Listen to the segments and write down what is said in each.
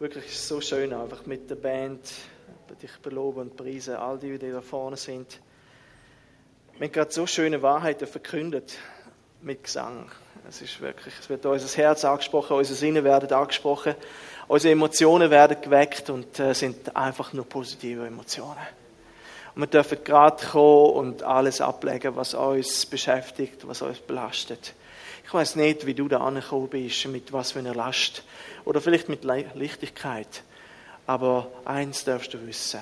wirklich so schön, einfach mit der Band dich beloben und preisen, all die, die da vorne sind. Wir haben gerade so schöne Wahrheiten verkündet mit Gesang. Es ist wirklich, es wird unser Herz angesprochen, unsere Sinne werden angesprochen, unsere Emotionen werden geweckt und äh, sind einfach nur positive Emotionen. Und wir dürfen gerade kommen und alles ablegen, was uns beschäftigt, was uns belastet. Ich weiß nicht, wie du da angekommen bist, mit was für einer Last oder vielleicht mit Leichtigkeit. Aber eins darfst du wissen: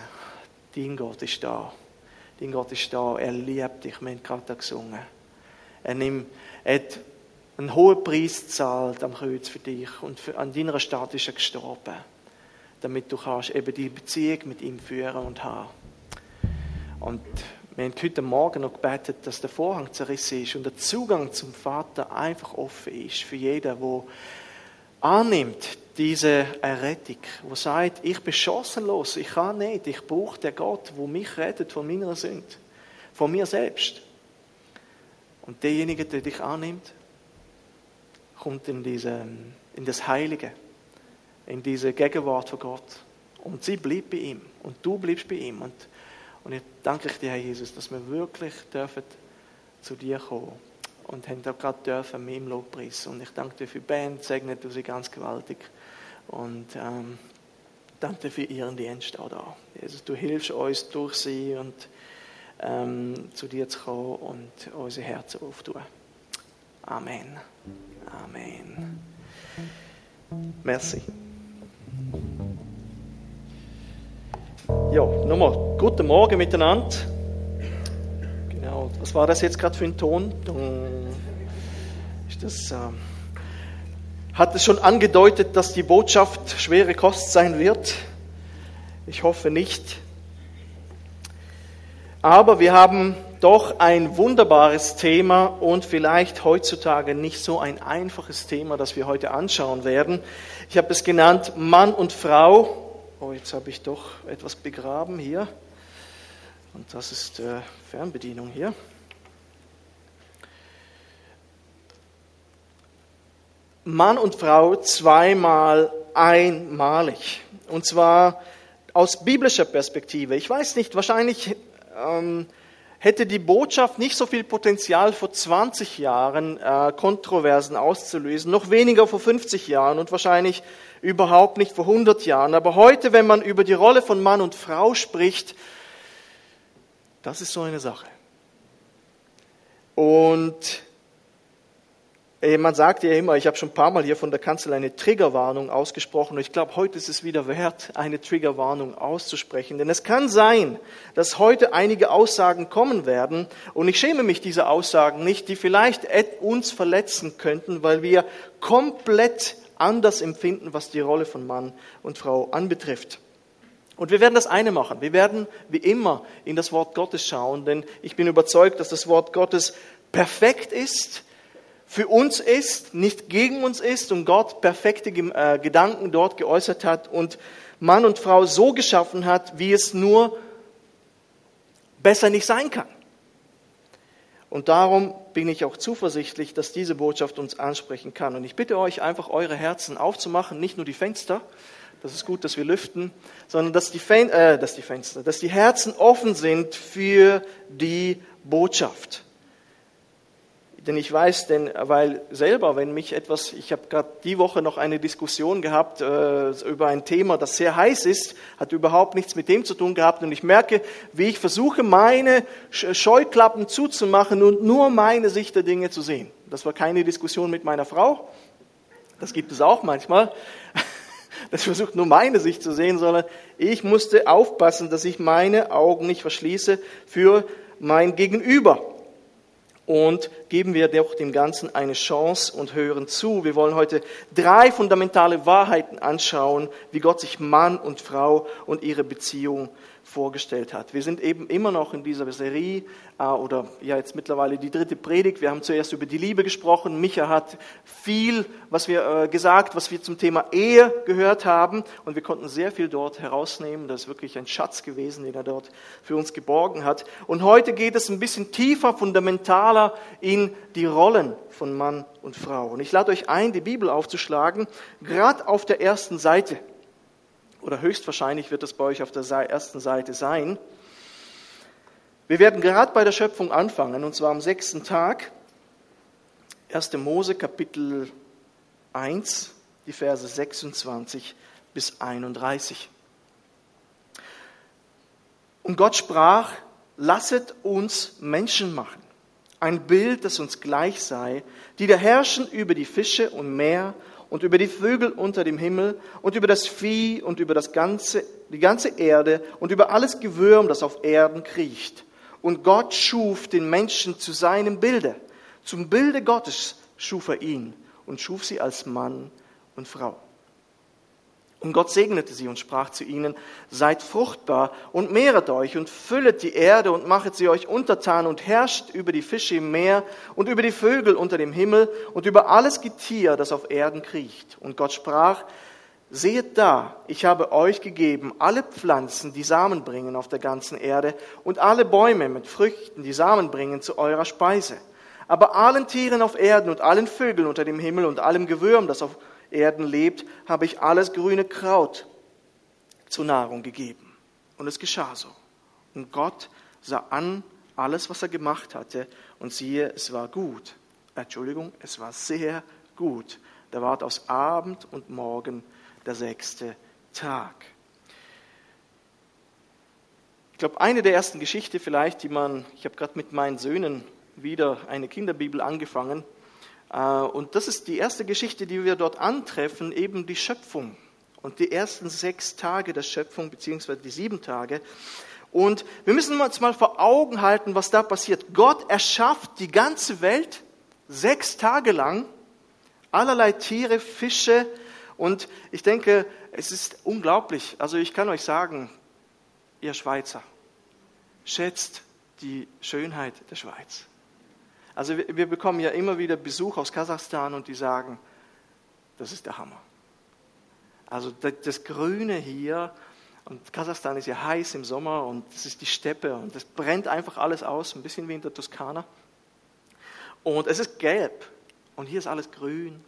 Dein Gott ist da. Dein Gott ist da. Er liebt dich. Wir haben gerade gesungen. Er, nimmt, hat einen hohen Preis gezahlt am Kreuz für dich und für, an deiner Stadt ist er gestorben, damit du kannst eben die Beziehung mit ihm führen und haben. Und wir haben heute Morgen noch gebetet, dass der Vorhang zerrissen ist und der Zugang zum Vater einfach offen ist für jeden, der annimmt diese Errettung, wo sagt, ich bin chancenlos, ich kann nicht, ich brauche den Gott, wo mich rettet von meiner Sünde, von mir selbst. Und derjenige, der dich annimmt, kommt in, diese, in das Heilige, in diese Gegenwart von Gott. Und sie bleibt bei ihm und du bleibst bei ihm. Und, und ich danke dir, Herr Jesus, dass wir wirklich dürfen zu dir kommen und haben auch gerade dürfen mit im Lobpreis. Und ich danke dir für die Band, segne du sie ganz gewaltig. Und ähm, danke dir für ihren Dienst auch da. Jesus, du hilfst uns durch sie und ähm, zu dir zu kommen und unsere Herzen aufzutun. Amen. Amen. Merci. Ja, nochmal, guten Morgen miteinander. Genau, was war das jetzt gerade für ein Ton? Ist das, äh, hat es schon angedeutet, dass die Botschaft schwere Kost sein wird? Ich hoffe nicht. Aber wir haben doch ein wunderbares Thema und vielleicht heutzutage nicht so ein einfaches Thema, das wir heute anschauen werden. Ich habe es genannt Mann und Frau. Oh, jetzt habe ich doch etwas begraben hier. Und das ist äh, Fernbedienung hier. Mann und Frau zweimal einmalig. Und zwar aus biblischer Perspektive. Ich weiß nicht, wahrscheinlich ähm, hätte die Botschaft nicht so viel Potenzial vor 20 Jahren äh, Kontroversen auszulösen, noch weniger vor 50 Jahren und wahrscheinlich überhaupt nicht vor 100 Jahren. Aber heute, wenn man über die Rolle von Mann und Frau spricht, das ist so eine Sache. Und äh, man sagt ja immer, ich habe schon ein paar Mal hier von der Kanzel eine Triggerwarnung ausgesprochen und ich glaube, heute ist es wieder wert, eine Triggerwarnung auszusprechen. Denn es kann sein, dass heute einige Aussagen kommen werden und ich schäme mich dieser Aussagen nicht, die vielleicht uns verletzen könnten, weil wir komplett anders empfinden, was die Rolle von Mann und Frau anbetrifft. Und wir werden das eine machen. Wir werden wie immer in das Wort Gottes schauen, denn ich bin überzeugt, dass das Wort Gottes perfekt ist für uns ist, nicht gegen uns ist und Gott perfekte äh, Gedanken dort geäußert hat und Mann und Frau so geschaffen hat, wie es nur besser nicht sein kann. Und darum bin ich auch zuversichtlich, dass diese Botschaft uns ansprechen kann. Und ich bitte euch einfach, eure Herzen aufzumachen, nicht nur die Fenster, das ist gut, dass wir lüften, sondern dass die, Fen äh, dass die Fenster, dass die Herzen offen sind für die Botschaft. Denn ich weiß, denn, weil selber, wenn mich etwas, ich habe gerade die Woche noch eine Diskussion gehabt äh, über ein Thema, das sehr heiß ist, hat überhaupt nichts mit dem zu tun gehabt. Und ich merke, wie ich versuche, meine Scheuklappen zuzumachen und nur meine Sicht der Dinge zu sehen. Das war keine Diskussion mit meiner Frau, das gibt es auch manchmal, das versucht nur meine Sicht zu sehen, sondern ich musste aufpassen, dass ich meine Augen nicht verschließe für mein Gegenüber und geben wir doch dem Ganzen eine Chance und hören zu. Wir wollen heute drei fundamentale Wahrheiten anschauen, wie Gott sich Mann und Frau und ihre Beziehung vorgestellt hat. Wir sind eben immer noch in dieser Serie äh, oder ja jetzt mittlerweile die dritte Predigt. Wir haben zuerst über die Liebe gesprochen. Micha hat viel, was wir äh, gesagt, was wir zum Thema Ehe gehört haben und wir konnten sehr viel dort herausnehmen. Das ist wirklich ein Schatz gewesen, den er dort für uns geborgen hat. Und heute geht es ein bisschen tiefer, fundamentaler in die Rollen von Mann und Frau. Und ich lade euch ein, die Bibel aufzuschlagen, gerade auf der ersten Seite oder höchstwahrscheinlich wird es bei euch auf der ersten Seite sein. Wir werden gerade bei der Schöpfung anfangen, und zwar am sechsten Tag. 1. Mose Kapitel 1, die Verse 26 bis 31. Und Gott sprach, lasset uns Menschen machen, ein Bild, das uns gleich sei, die da herrschen über die Fische und Meer und über die Vögel unter dem Himmel und über das Vieh und über das ganze, die ganze Erde und über alles Gewürm, das auf Erden kriecht. Und Gott schuf den Menschen zu seinem Bilde. Zum Bilde Gottes schuf er ihn und schuf sie als Mann und Frau. Und Gott segnete sie und sprach zu ihnen, seid fruchtbar und mehret euch und füllet die Erde und machet sie euch untertan und herrscht über die Fische im Meer und über die Vögel unter dem Himmel und über alles Getier, das auf Erden kriecht. Und Gott sprach, seht da, ich habe euch gegeben alle Pflanzen, die Samen bringen auf der ganzen Erde und alle Bäume mit Früchten, die Samen bringen zu eurer Speise. Aber allen Tieren auf Erden und allen Vögeln unter dem Himmel und allem Gewürm, das auf Erden lebt, habe ich alles grüne Kraut zur Nahrung gegeben. Und es geschah so. Und Gott sah an alles, was er gemacht hatte, und siehe, es war gut. Entschuldigung, es war sehr gut. Da ward aus Abend und Morgen der sechste Tag. Ich glaube, eine der ersten Geschichten vielleicht, die man, ich habe gerade mit meinen Söhnen wieder eine Kinderbibel angefangen, und das ist die erste Geschichte, die wir dort antreffen, eben die Schöpfung. Und die ersten sechs Tage der Schöpfung, beziehungsweise die sieben Tage. Und wir müssen uns mal vor Augen halten, was da passiert. Gott erschafft die ganze Welt sechs Tage lang, allerlei Tiere, Fische. Und ich denke, es ist unglaublich. Also ich kann euch sagen, ihr Schweizer, schätzt die Schönheit der Schweiz. Also wir, wir bekommen ja immer wieder Besuch aus Kasachstan und die sagen, das ist der Hammer. Also das, das Grüne hier, und Kasachstan ist ja heiß im Sommer und das ist die Steppe und das brennt einfach alles aus, ein bisschen wie in der Toskana. Und es ist gelb und hier ist alles grün.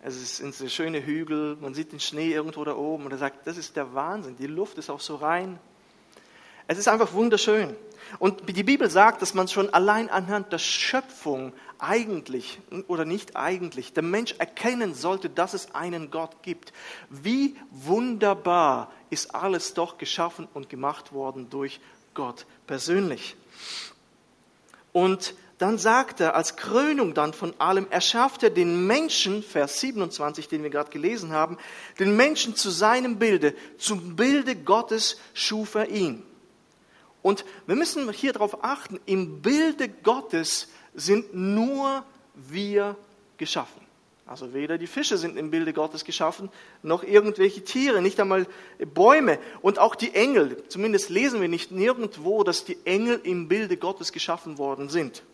Es sind so schöne Hügel, man sieht den Schnee irgendwo da oben und er sagt, das ist der Wahnsinn, die Luft ist auch so rein. Es ist einfach wunderschön. Und die Bibel sagt, dass man schon allein anhand der Schöpfung eigentlich oder nicht eigentlich der Mensch erkennen sollte, dass es einen Gott gibt. Wie wunderbar ist alles doch geschaffen und gemacht worden durch Gott persönlich. Und dann sagt er als Krönung dann von allem, erschafft er den Menschen, Vers 27, den wir gerade gelesen haben, den Menschen zu seinem Bilde, zum Bilde Gottes schuf er ihn. Und wir müssen hier darauf achten, im Bilde Gottes sind nur wir geschaffen. Also weder die Fische sind im Bilde Gottes geschaffen, noch irgendwelche Tiere, nicht einmal Bäume und auch die Engel. Zumindest lesen wir nicht nirgendwo, dass die Engel im Bilde Gottes geschaffen worden sind.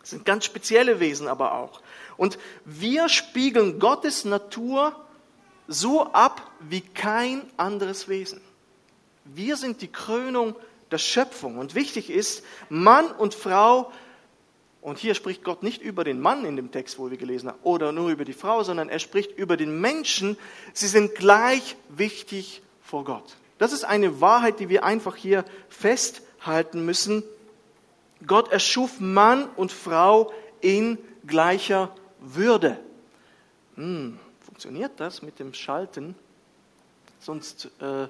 Das sind ganz spezielle Wesen aber auch. Und wir spiegeln Gottes Natur so ab wie kein anderes Wesen. Wir sind die Krönung der Schöpfung. Und wichtig ist, Mann und Frau, und hier spricht Gott nicht über den Mann in dem Text, wo wir gelesen haben, oder nur über die Frau, sondern er spricht über den Menschen. Sie sind gleich wichtig vor Gott. Das ist eine Wahrheit, die wir einfach hier festhalten müssen. Gott erschuf Mann und Frau in gleicher Würde. Hm, funktioniert das mit dem Schalten? Sonst äh,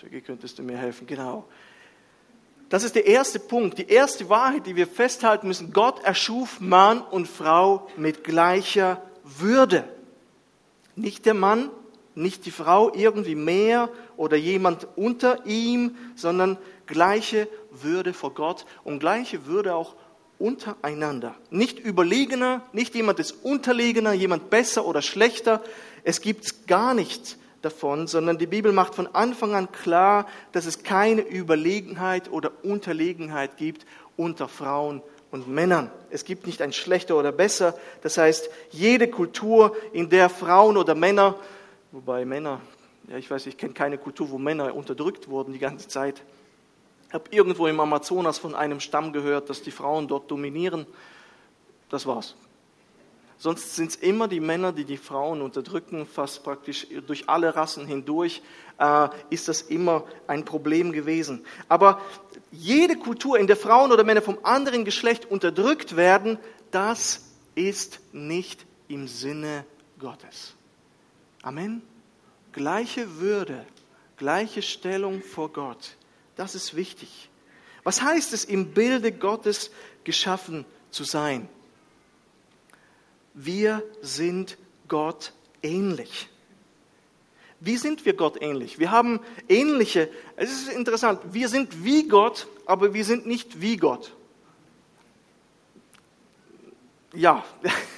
Shaggy, könntest du mir helfen? Genau. Das ist der erste Punkt, die erste Wahrheit, die wir festhalten müssen. Gott erschuf Mann und Frau mit gleicher Würde. Nicht der Mann, nicht die Frau irgendwie mehr oder jemand unter ihm, sondern gleiche Würde vor Gott und gleiche Würde auch untereinander. Nicht überlegener, nicht jemand ist unterlegener, jemand besser oder schlechter. Es gibt gar nichts davon, sondern die Bibel macht von Anfang an klar, dass es keine Überlegenheit oder Unterlegenheit gibt unter Frauen und Männern. Es gibt nicht ein schlechter oder besser. Das heißt, jede Kultur, in der Frauen oder Männer, wobei Männer, ja, ich weiß, ich kenne keine Kultur, wo Männer unterdrückt wurden die ganze Zeit. Ich habe irgendwo im Amazonas von einem Stamm gehört, dass die Frauen dort dominieren. Das war's. Sonst sind es immer die Männer, die die Frauen unterdrücken, fast praktisch durch alle Rassen hindurch äh, ist das immer ein Problem gewesen. Aber jede Kultur, in der Frauen oder Männer vom anderen Geschlecht unterdrückt werden, das ist nicht im Sinne Gottes. Amen. Gleiche Würde, gleiche Stellung vor Gott. Das ist wichtig. Was heißt es, im Bilde Gottes geschaffen zu sein? Wir sind Gott ähnlich. Wie sind wir Gott ähnlich? Wir haben ähnliche, es ist interessant, wir sind wie Gott, aber wir sind nicht wie Gott. Ja,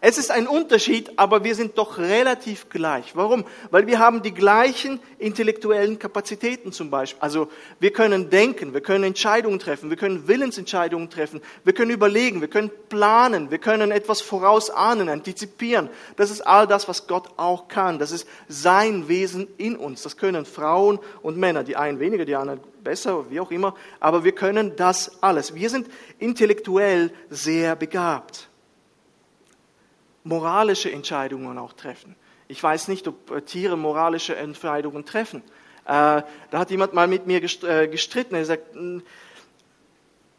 Es ist ein Unterschied, aber wir sind doch relativ gleich. Warum? Weil wir haben die gleichen intellektuellen Kapazitäten zum Beispiel. Also wir können denken, wir können Entscheidungen treffen, wir können Willensentscheidungen treffen, wir können überlegen, wir können planen, wir können etwas vorausahnen, antizipieren. Das ist all das, was Gott auch kann. Das ist sein Wesen in uns. Das können Frauen und Männer, die einen weniger, die anderen besser, wie auch immer. Aber wir können das alles. Wir sind intellektuell sehr begabt moralische Entscheidungen auch treffen. Ich weiß nicht, ob äh, Tiere moralische Entscheidungen treffen. Äh, da hat jemand mal mit mir äh, gestritten. Er sagt,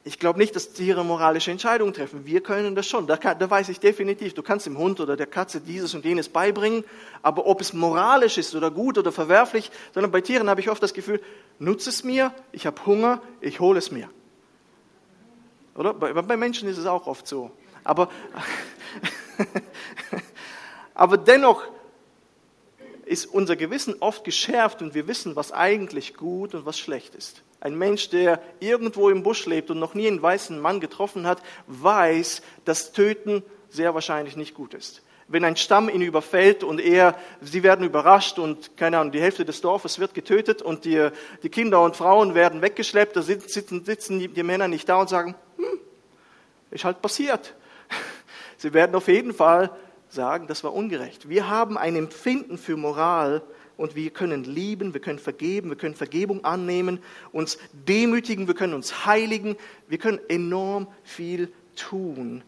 ich glaube nicht, dass Tiere moralische Entscheidungen treffen. Wir können das schon. Da, da, weiß ich definitiv. Du kannst dem Hund oder der Katze dieses und jenes beibringen, aber ob es moralisch ist oder gut oder verwerflich, sondern bei Tieren habe ich oft das Gefühl, nutze es mir, ich habe Hunger, ich hole es mir. Oder? Bei, bei Menschen ist es auch oft so. Aber Aber dennoch ist unser Gewissen oft geschärft und wir wissen, was eigentlich gut und was schlecht ist. Ein Mensch, der irgendwo im Busch lebt und noch nie einen weißen Mann getroffen hat, weiß, dass Töten sehr wahrscheinlich nicht gut ist. Wenn ein Stamm ihn überfällt und er, sie werden überrascht und keine Ahnung, die Hälfte des Dorfes wird getötet und die, die Kinder und Frauen werden weggeschleppt, da sitzen, sitzen die, die Männer nicht da und sagen, hm, ist halt passiert. Sie werden auf jeden Fall sagen, das war ungerecht. Wir haben ein Empfinden für Moral und wir können lieben, wir können vergeben, wir können Vergebung annehmen, uns demütigen, wir können uns heiligen, wir können enorm viel tun,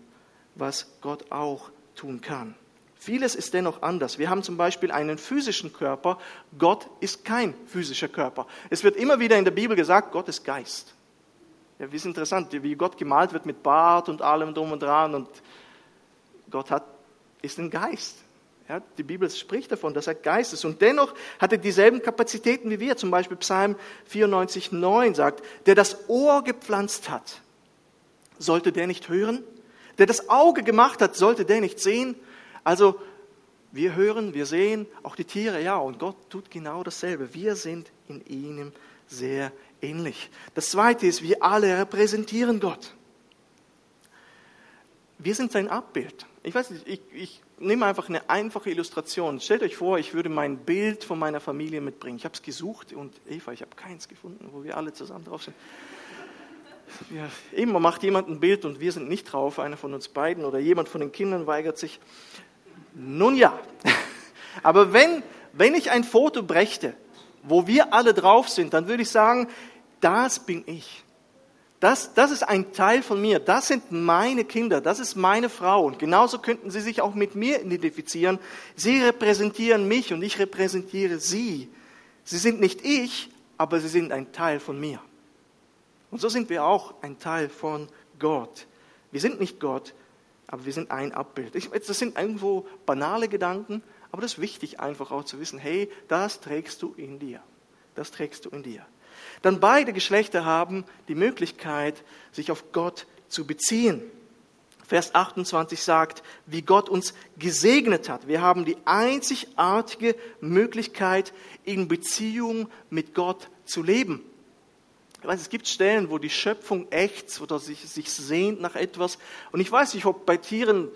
was Gott auch tun kann. Vieles ist dennoch anders. Wir haben zum Beispiel einen physischen Körper. Gott ist kein physischer Körper. Es wird immer wieder in der Bibel gesagt, Gott ist Geist. Ja, wie ist interessant, wie Gott gemalt wird mit Bart und allem drum und dran und Gott hat, ist ein Geist. Ja, die Bibel spricht davon, dass er Geist ist. Und dennoch hat er dieselben Kapazitäten wie wir. Zum Beispiel Psalm 94, 9 sagt, der das Ohr gepflanzt hat, sollte der nicht hören? Der das Auge gemacht hat, sollte der nicht sehen? Also, wir hören, wir sehen, auch die Tiere, ja, und Gott tut genau dasselbe. Wir sind in ihm sehr ähnlich. Das zweite ist, wir alle repräsentieren Gott. Wir sind sein Abbild. Ich weiß nicht, ich, ich nehme einfach eine einfache Illustration. Stellt euch vor, ich würde mein Bild von meiner Familie mitbringen. Ich habe es gesucht und Eva, ich habe keins gefunden, wo wir alle zusammen drauf sind. Ja, immer macht jemand ein Bild und wir sind nicht drauf, einer von uns beiden oder jemand von den Kindern weigert sich. Nun ja, aber wenn, wenn ich ein Foto brächte, wo wir alle drauf sind, dann würde ich sagen, das bin ich. Das, das ist ein Teil von mir. Das sind meine Kinder. Das ist meine Frau. Und genauso könnten Sie sich auch mit mir identifizieren. Sie repräsentieren mich und ich repräsentiere Sie. Sie sind nicht ich, aber Sie sind ein Teil von mir. Und so sind wir auch ein Teil von Gott. Wir sind nicht Gott, aber wir sind ein Abbild. das sind irgendwo banale Gedanken, aber das ist wichtig, einfach auch zu wissen, hey, das trägst du in dir. Das trägst du in dir dann beide Geschlechter haben die Möglichkeit, sich auf Gott zu beziehen. Vers 28 sagt, wie Gott uns gesegnet hat. Wir haben die einzigartige Möglichkeit, in Beziehung mit Gott zu leben. Ich weiß, es gibt Stellen, wo die Schöpfung ächzt oder sich, sich sehnt nach etwas. Und ich weiß nicht, ob bei Tieren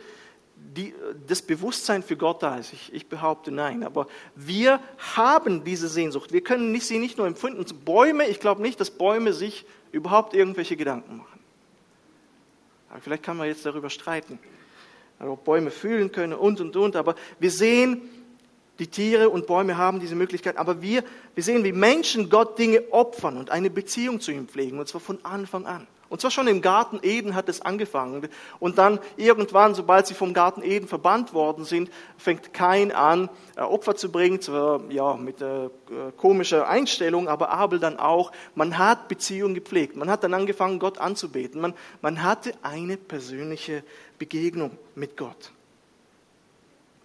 die, das Bewusstsein für Gott da ist. Ich, ich, behaupte nein. Aber wir haben diese Sehnsucht. Wir können nicht, sie nicht nur empfinden. Bäume, ich glaube nicht, dass Bäume sich überhaupt irgendwelche Gedanken machen. Aber vielleicht kann man jetzt darüber streiten. ob Bäume fühlen können und und und. Aber wir sehen, Die Tiere und Bäume haben diese Möglichkeit, aber wir, wir sehen, wie Menschen Gott Dinge opfern und eine Beziehung zu ihm pflegen, und zwar von Anfang an. Und zwar schon im Garten Eden hat es angefangen. Und dann irgendwann, sobald sie vom Garten Eden verbannt worden sind, fängt Kain an, äh, Opfer zu bringen, zwar ja, mit äh, komischer Einstellung, aber Abel dann auch. Man hat Beziehungen gepflegt. Man hat dann angefangen, Gott anzubeten. Man, man hatte eine persönliche Begegnung mit Gott.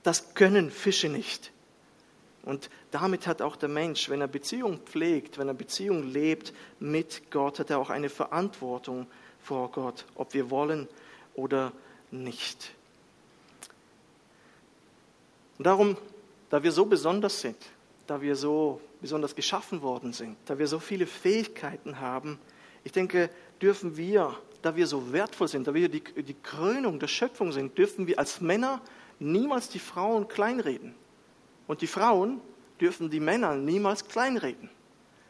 Das können Fische nicht. Und damit hat auch der Mensch, wenn er Beziehung pflegt, wenn er Beziehung lebt mit Gott, hat er auch eine Verantwortung vor Gott, ob wir wollen oder nicht. Und darum, da wir so besonders sind, da wir so besonders geschaffen worden sind, da wir so viele Fähigkeiten haben, ich denke, dürfen wir, da wir so wertvoll sind, da wir die, die Krönung der Schöpfung sind, dürfen wir als Männer niemals die Frauen kleinreden. Und die Frauen dürfen die Männer niemals kleinreden.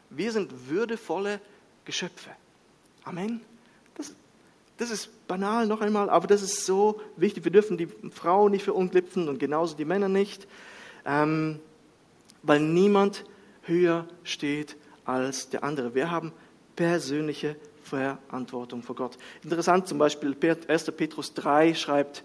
Wir sind würdevolle Geschöpfe. Amen. Das, das ist banal noch einmal, aber das ist so wichtig. Wir dürfen die Frauen nicht verunglimpfen und genauso die Männer nicht, ähm, weil niemand höher steht als der andere. Wir haben persönliche Verantwortung vor Gott. Interessant zum Beispiel 1. Petrus 3 schreibt,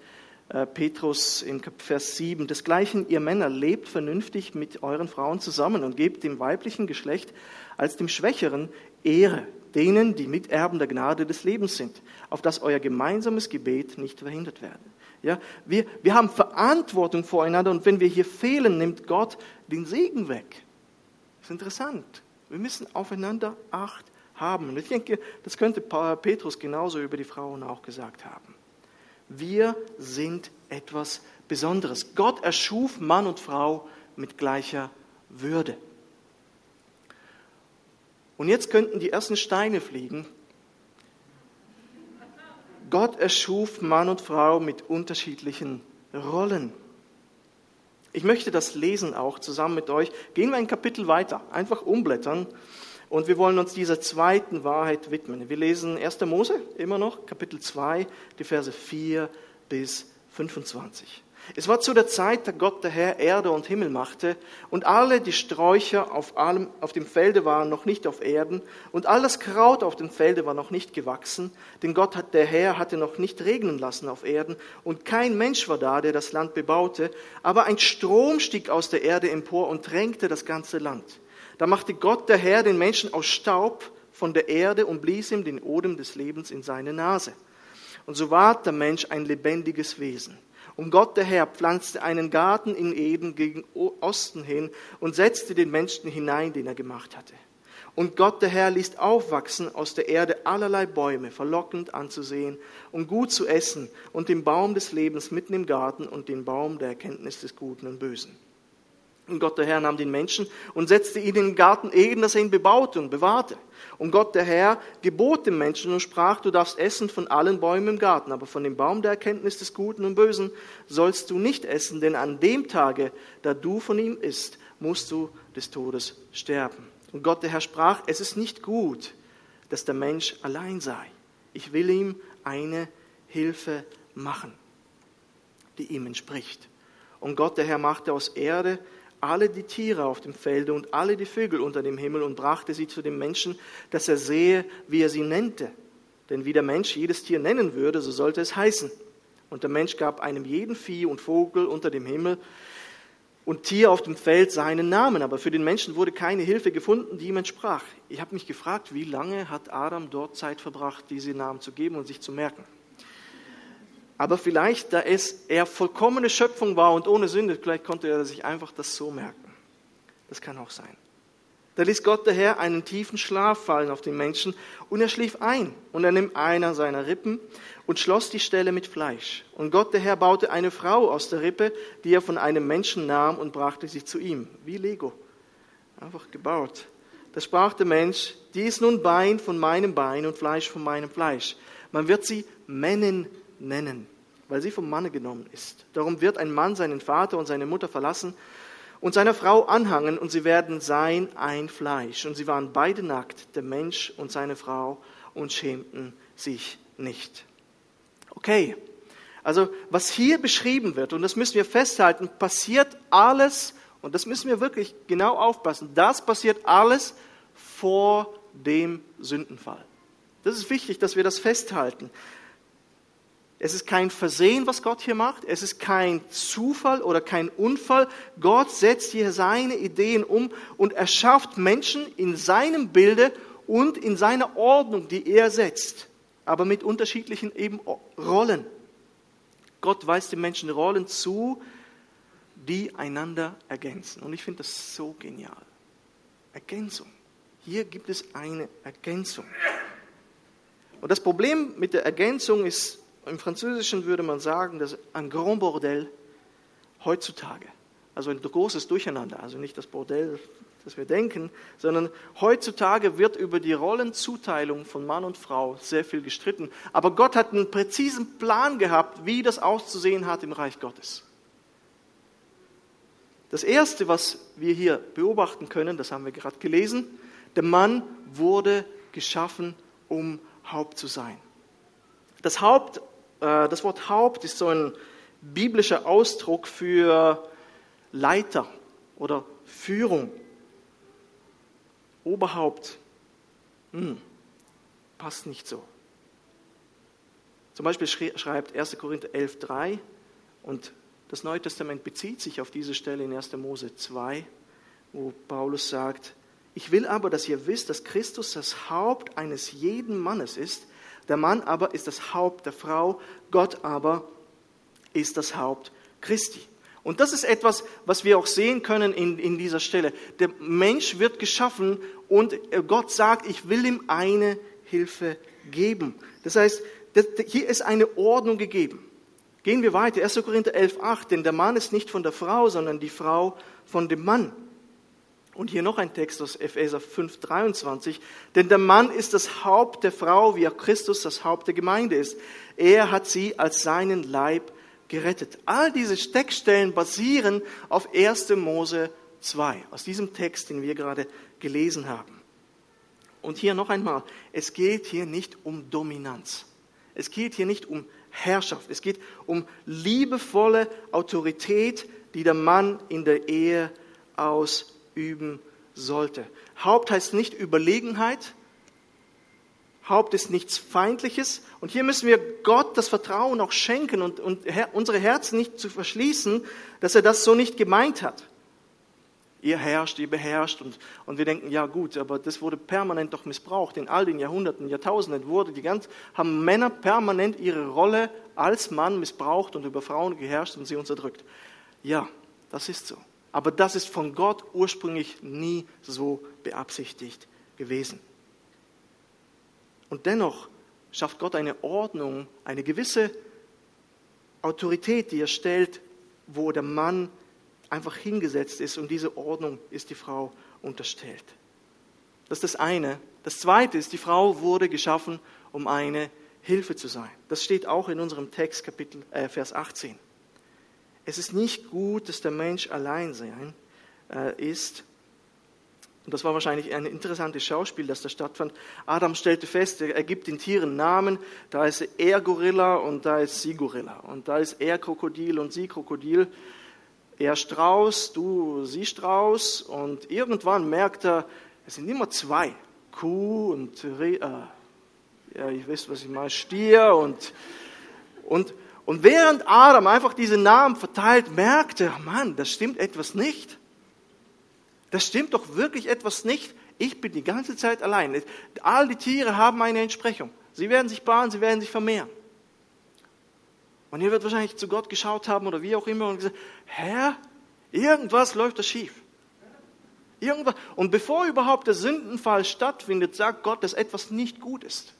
Petrus in Vers 7. Desgleichen, ihr Männer, lebt vernünftig mit euren Frauen zusammen und gebt dem weiblichen Geschlecht als dem Schwächeren Ehre, denen, die Miterben der Gnade des Lebens sind, auf dass euer gemeinsames Gebet nicht verhindert werde. Ja, wir, wir haben Verantwortung voreinander und wenn wir hier fehlen, nimmt Gott den Segen weg. Das ist interessant. Wir müssen aufeinander Acht haben. Und ich denke, das könnte Petrus genauso über die Frauen auch gesagt haben. Wir sind etwas Besonderes. Gott erschuf Mann und Frau mit gleicher Würde. Und jetzt könnten die ersten Steine fliegen. Gott erschuf Mann und Frau mit unterschiedlichen Rollen. Ich möchte das lesen auch zusammen mit euch. Gehen wir ein Kapitel weiter, einfach umblättern. Und wir wollen uns dieser zweiten Wahrheit widmen. Wir lesen 1. Mose immer noch, Kapitel 2, die Verse 4 bis 25. Es war zu der Zeit, da Gott der Herr Erde und Himmel machte, und alle die Sträucher auf, allem, auf dem Felde waren noch nicht auf Erden, und all das Kraut auf dem Felde war noch nicht gewachsen, denn Gott hat, der Herr hatte noch nicht regnen lassen auf Erden, und kein Mensch war da, der das Land bebaute, aber ein Strom stieg aus der Erde empor und drängte das ganze Land. Da machte Gott der Herr den Menschen aus Staub von der Erde und blies ihm den Odem des Lebens in seine Nase. Und so ward der Mensch ein lebendiges Wesen. Und Gott der Herr pflanzte einen Garten in Eden gegen Osten hin und setzte den Menschen hinein, den er gemacht hatte. Und Gott der Herr ließ aufwachsen aus der Erde allerlei Bäume, verlockend anzusehen und gut zu essen, und den Baum des Lebens mitten im Garten und den Baum der Erkenntnis des Guten und Bösen. Und Gott der Herr nahm den Menschen und setzte ihn in den Garten Eden, dass er ihn bebaute und bewahrte. Und Gott der Herr gebot dem Menschen und sprach, du darfst essen von allen Bäumen im Garten, aber von dem Baum der Erkenntnis des Guten und Bösen sollst du nicht essen, denn an dem Tage, da du von ihm isst, musst du des Todes sterben. Und Gott der Herr sprach, es ist nicht gut, dass der Mensch allein sei. Ich will ihm eine Hilfe machen, die ihm entspricht. Und Gott der Herr machte aus Erde alle die Tiere auf dem Felde und alle die Vögel unter dem Himmel und brachte sie zu dem Menschen, dass er sehe, wie er sie nennte. Denn wie der Mensch jedes Tier nennen würde, so sollte es heißen. Und der Mensch gab einem jeden Vieh und Vogel unter dem Himmel und Tier auf dem Feld seinen Namen. Aber für den Menschen wurde keine Hilfe gefunden, die ihm entsprach. Ich habe mich gefragt, wie lange hat Adam dort Zeit verbracht, diese Namen zu geben und sich zu merken. Aber vielleicht, da es er vollkommene Schöpfung war und ohne Sünde, vielleicht konnte er sich einfach das so merken. Das kann auch sein. Da ließ Gott der Herr einen tiefen Schlaf fallen auf den Menschen und er schlief ein und er nimmt einer seiner Rippen und schloss die Stelle mit Fleisch. Und Gott der Herr baute eine Frau aus der Rippe, die er von einem Menschen nahm und brachte sie zu ihm. Wie Lego. Einfach gebaut. Da sprach der Mensch, die ist nun Bein von meinem Bein und Fleisch von meinem Fleisch. Man wird sie Männin nennen, weil sie vom Manne genommen ist. Darum wird ein Mann seinen Vater und seine Mutter verlassen und seiner Frau anhangen, und sie werden sein ein Fleisch. Und sie waren beide nackt, der Mensch und seine Frau, und schämten sich nicht. Okay, also was hier beschrieben wird, und das müssen wir festhalten, passiert alles und das müssen wir wirklich genau aufpassen, das passiert alles vor dem Sündenfall. Das ist wichtig, dass wir das festhalten. Es ist kein Versehen, was Gott hier macht. Es ist kein Zufall oder kein Unfall. Gott setzt hier seine Ideen um und erschafft Menschen in seinem Bilde und in seiner Ordnung, die er setzt, aber mit unterschiedlichen eben Rollen. Gott weist den Menschen Rollen zu, die einander ergänzen. Und ich finde das so genial. Ergänzung. Hier gibt es eine Ergänzung. Und das Problem mit der Ergänzung ist, im Französischen würde man sagen, dass ein Grand Bordel heutzutage, also ein großes Durcheinander, also nicht das Bordell, das wir denken, sondern heutzutage wird über die Rollenzuteilung von Mann und Frau sehr viel gestritten. Aber Gott hat einen präzisen Plan gehabt, wie das auszusehen hat im Reich Gottes. Das Erste, was wir hier beobachten können, das haben wir gerade gelesen, der Mann wurde geschaffen, um Haupt zu sein. Das, Haupt, das Wort Haupt ist so ein biblischer Ausdruck für Leiter oder Führung. Oberhaupt, hm, passt nicht so. Zum Beispiel schreibt 1. Korinther 11.3 und das Neue Testament bezieht sich auf diese Stelle in 1. Mose 2, wo Paulus sagt, ich will aber, dass ihr wisst, dass Christus das Haupt eines jeden Mannes ist. Der Mann aber ist das Haupt der Frau, Gott aber ist das Haupt Christi. Und das ist etwas, was wir auch sehen können in, in dieser Stelle. Der Mensch wird geschaffen und Gott sagt, ich will ihm eine Hilfe geben. Das heißt, hier ist eine Ordnung gegeben. Gehen wir weiter. 1. Korinther 11.8, denn der Mann ist nicht von der Frau, sondern die Frau von dem Mann. Und hier noch ein Text aus Epheser 5, 23. Denn der Mann ist das Haupt der Frau, wie auch Christus das Haupt der Gemeinde ist. Er hat sie als seinen Leib gerettet. All diese Steckstellen basieren auf 1. Mose 2, aus diesem Text, den wir gerade gelesen haben. Und hier noch einmal, es geht hier nicht um Dominanz. Es geht hier nicht um Herrschaft. Es geht um liebevolle Autorität, die der Mann in der Ehe aus üben sollte. Haupt heißt nicht Überlegenheit. Haupt ist nichts Feindliches. Und hier müssen wir Gott das Vertrauen auch schenken und, und unsere Herzen nicht zu verschließen, dass er das so nicht gemeint hat. Ihr herrscht, ihr beherrscht und, und wir denken, ja gut, aber das wurde permanent doch missbraucht. In all den Jahrhunderten, Jahrtausenden wurde die ganz, haben Männer permanent ihre Rolle als Mann missbraucht und über Frauen geherrscht und sie unterdrückt. Ja, das ist so. Aber das ist von Gott ursprünglich nie so beabsichtigt gewesen. Und dennoch schafft Gott eine Ordnung, eine gewisse Autorität, die er stellt, wo der Mann einfach hingesetzt ist und diese Ordnung ist die Frau unterstellt. Das ist das eine. Das zweite ist, die Frau wurde geschaffen, um eine Hilfe zu sein. Das steht auch in unserem Text, Kapitel, äh, Vers 18. Es ist nicht gut, dass der Mensch allein sein äh, ist. Und das war wahrscheinlich ein interessantes Schauspiel, das da stattfand. Adam stellte fest, er gibt den Tieren Namen. Da ist er Gorilla und da ist sie Gorilla. Und da ist er Krokodil und sie Krokodil. Er Strauß, du sie Strauß. Und irgendwann merkt er, es sind immer zwei. Kuh und, äh, ja, ich weiß, was ich meine, Stier und, und und während Adam einfach diese Namen verteilt, merkte, Mann, das stimmt etwas nicht. Das stimmt doch wirklich etwas nicht. Ich bin die ganze Zeit allein. All die Tiere haben eine Entsprechung. Sie werden sich paaren, sie werden sich vermehren. Und ihr wird wahrscheinlich zu Gott geschaut haben oder wie auch immer und gesagt, Herr, irgendwas läuft da schief. Irgendwas. Und bevor überhaupt der Sündenfall stattfindet, sagt Gott, dass etwas nicht gut ist.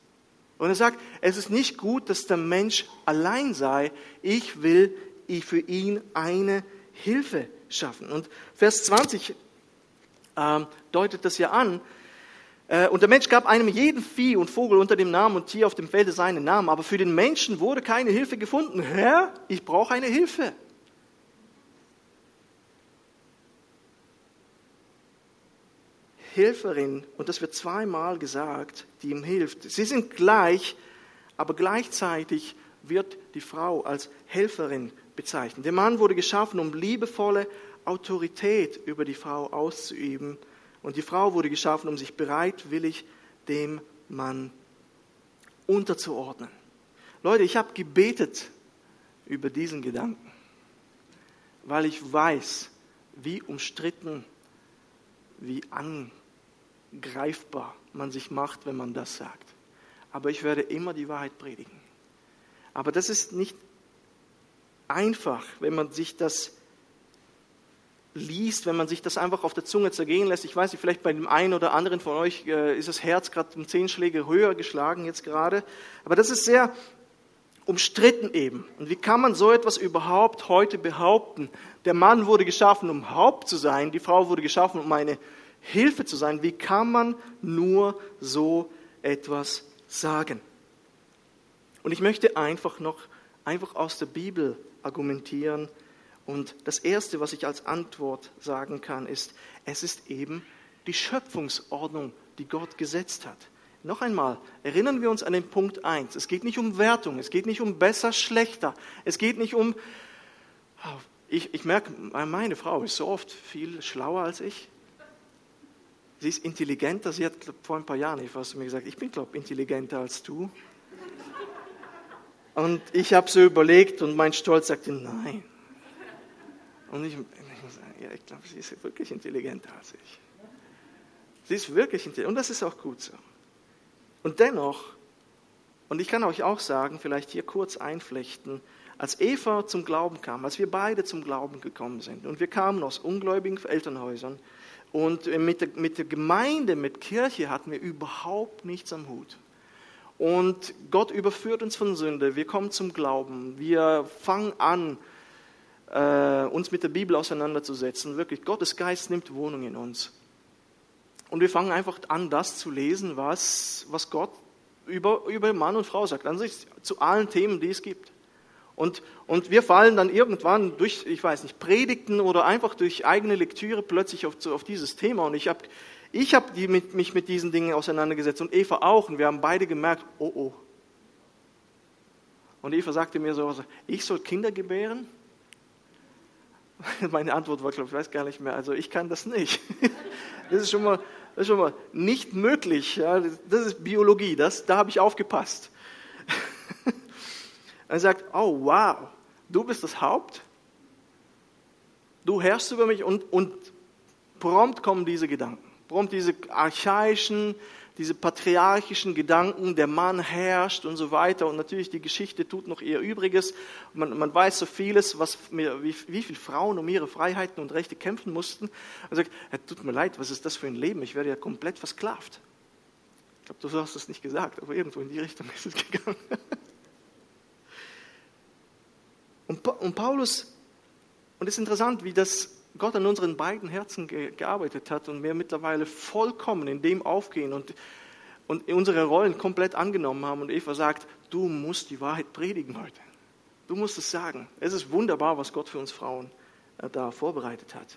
Und er sagt, es ist nicht gut, dass der Mensch allein sei. Ich will für ihn eine Hilfe schaffen. Und Vers 20 äh, deutet das ja an. Äh, und der Mensch gab einem jeden Vieh und Vogel unter dem Namen und Tier auf dem Felde seinen Namen. Aber für den Menschen wurde keine Hilfe gefunden. Herr, ich brauche eine Hilfe. Helferin, und das wird zweimal gesagt, die ihm hilft. Sie sind gleich, aber gleichzeitig wird die Frau als Helferin bezeichnet. Der Mann wurde geschaffen, um liebevolle Autorität über die Frau auszuüben. Und die Frau wurde geschaffen, um sich bereitwillig dem Mann unterzuordnen. Leute, ich habe gebetet über diesen Gedanken, weil ich weiß, wie umstritten, wie angreifbar man sich macht, wenn man das sagt. Aber ich werde immer die Wahrheit predigen. Aber das ist nicht einfach, wenn man sich das liest, wenn man sich das einfach auf der Zunge zergehen lässt. Ich weiß nicht, vielleicht bei dem einen oder anderen von euch äh, ist das Herz gerade um zehn Schläge höher geschlagen jetzt gerade. Aber das ist sehr umstritten eben. Und wie kann man so etwas überhaupt heute behaupten? Der Mann wurde geschaffen, um Haupt zu sein, die Frau wurde geschaffen, um eine Hilfe zu sein. Wie kann man nur so etwas sagen? Und ich möchte einfach noch einfach aus der Bibel argumentieren. Und das Erste, was ich als Antwort sagen kann, ist, es ist eben die Schöpfungsordnung, die Gott gesetzt hat. Noch einmal, erinnern wir uns an den Punkt 1. Es geht nicht um Wertung, es geht nicht um besser, schlechter, es geht nicht um, ich, ich merke, meine Frau ist so oft viel schlauer als ich. Sie ist intelligenter, sie hat vor ein paar Jahren, ich hast mir gesagt, ich bin, glaube ich, intelligenter als du. Und ich habe so überlegt und mein Stolz sagte, nein. Und ich, ich muss sagen, ja, ich glaube, sie ist wirklich intelligenter als ich. Sie ist wirklich intelligent und das ist auch gut so. Und dennoch, und ich kann euch auch sagen, vielleicht hier kurz einflechten, als Eva zum Glauben kam, als wir beide zum Glauben gekommen sind und wir kamen aus ungläubigen Elternhäusern und mit der, mit der Gemeinde, mit Kirche hatten wir überhaupt nichts am Hut. Und Gott überführt uns von Sünde. Wir kommen zum Glauben. Wir fangen an, äh, uns mit der Bibel auseinanderzusetzen. Wirklich, Gottes Geist nimmt Wohnung in uns. Und wir fangen einfach an, das zu lesen, was, was Gott über, über Mann und Frau sagt. An sich zu allen Themen, die es gibt. Und, und wir fallen dann irgendwann durch, ich weiß nicht, Predigten oder einfach durch eigene Lektüre plötzlich auf, auf dieses Thema. Und ich habe ich habe mit, mich mit diesen Dingen auseinandergesetzt und Eva auch. Und wir haben beide gemerkt, oh oh. Und Eva sagte mir so, ich soll Kinder gebären? Meine Antwort war, glaube ich, weiß gar nicht mehr. Also ich kann das nicht. Das ist schon mal, das ist schon mal nicht möglich. Das ist Biologie. Das, da habe ich aufgepasst. Er sagt, oh wow, du bist das Haupt. Du herrschst über mich und, und prompt kommen diese Gedanken prompt diese archaischen, diese patriarchischen Gedanken, der Mann herrscht und so weiter. Und natürlich die Geschichte tut noch ihr Übriges. Man, man weiß so vieles, was, wie, wie viele Frauen um ihre Freiheiten und Rechte kämpfen mussten. Und sagt, tut mir leid, was ist das für ein Leben? Ich werde ja komplett versklavt. Ich glaube, du hast es nicht gesagt, aber irgendwo in die Richtung ist es gegangen. Und, und Paulus, und es ist interessant, wie das Gott an unseren beiden Herzen ge gearbeitet hat und wir mittlerweile vollkommen in dem aufgehen und, und unsere Rollen komplett angenommen haben. Und Eva sagt, du musst die Wahrheit predigen heute. Du musst es sagen. Es ist wunderbar, was Gott für uns Frauen äh, da vorbereitet hat.